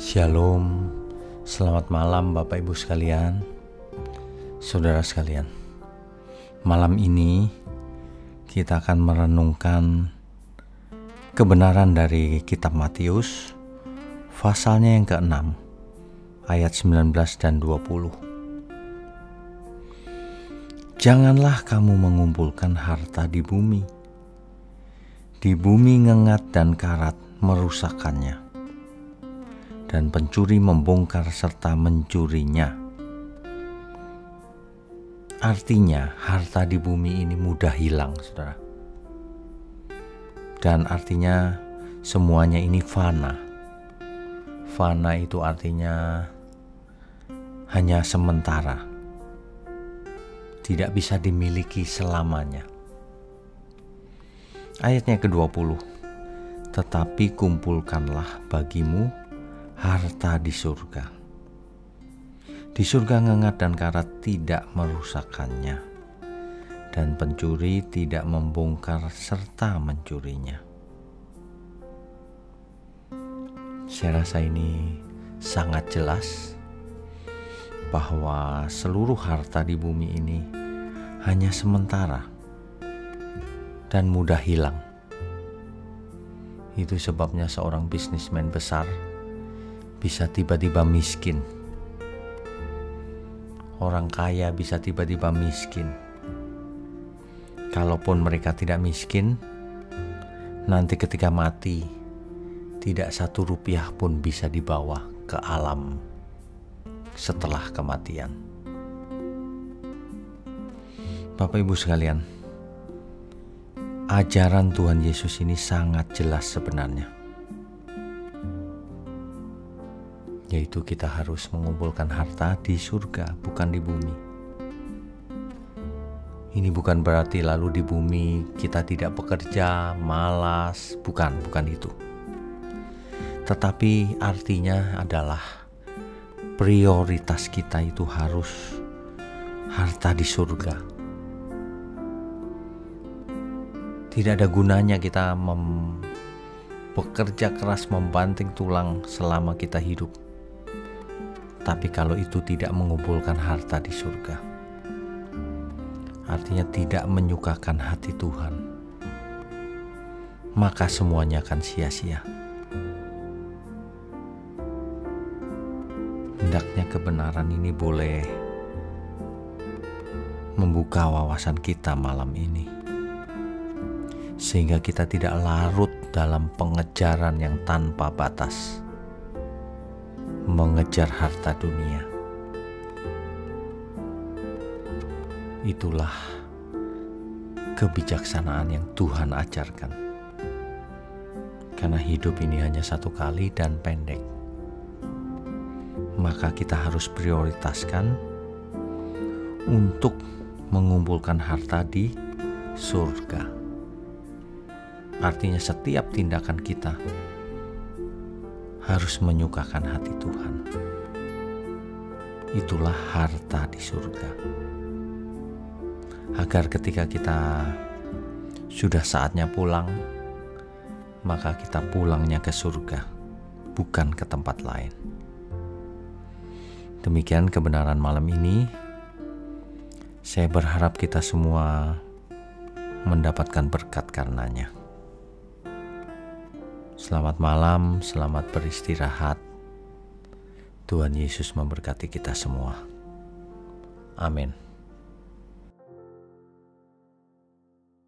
Shalom, selamat malam Bapak Ibu sekalian, saudara sekalian. Malam ini kita akan merenungkan kebenaran dari kitab Matius, pasalnya yang ke-6, ayat 19 dan 20. Janganlah kamu mengumpulkan harta di bumi. Di bumi ngengat dan karat merusakkannya dan pencuri membongkar serta mencurinya. Artinya, harta di bumi ini mudah hilang, saudara. Dan artinya, semuanya ini fana. Fana itu artinya hanya sementara, tidak bisa dimiliki selamanya. Ayatnya ke-20, tetapi kumpulkanlah bagimu harta di surga. Di surga ngengat dan karat tidak merusakkannya, dan pencuri tidak membongkar serta mencurinya. Saya rasa ini sangat jelas bahwa seluruh harta di bumi ini hanya sementara dan mudah hilang. Itu sebabnya seorang bisnismen besar bisa tiba-tiba miskin. Orang kaya bisa tiba-tiba miskin. Kalaupun mereka tidak miskin, nanti ketika mati, tidak satu rupiah pun bisa dibawa ke alam setelah kematian. Bapak Ibu sekalian, ajaran Tuhan Yesus ini sangat jelas sebenarnya yaitu kita harus mengumpulkan harta di surga, bukan di bumi. Ini bukan berarti lalu di bumi kita tidak bekerja, malas, bukan, bukan itu. Tetapi artinya adalah prioritas kita itu harus harta di surga. Tidak ada gunanya kita mem bekerja keras membanting tulang selama kita hidup tapi kalau itu tidak mengumpulkan harta di surga, artinya tidak menyukakan hati Tuhan, maka semuanya akan sia-sia. Hendaknya kebenaran ini boleh membuka wawasan kita malam ini, sehingga kita tidak larut dalam pengejaran yang tanpa batas mengejar harta dunia. Itulah kebijaksanaan yang Tuhan ajarkan. Karena hidup ini hanya satu kali dan pendek. Maka kita harus prioritaskan untuk mengumpulkan harta di surga. Artinya setiap tindakan kita harus menyukakan hati Tuhan. Itulah harta di surga. Agar ketika kita sudah saatnya pulang, maka kita pulangnya ke surga, bukan ke tempat lain. Demikian kebenaran malam ini. Saya berharap kita semua mendapatkan berkat karenanya. Selamat malam, selamat beristirahat. Tuhan Yesus memberkati kita semua. Amin.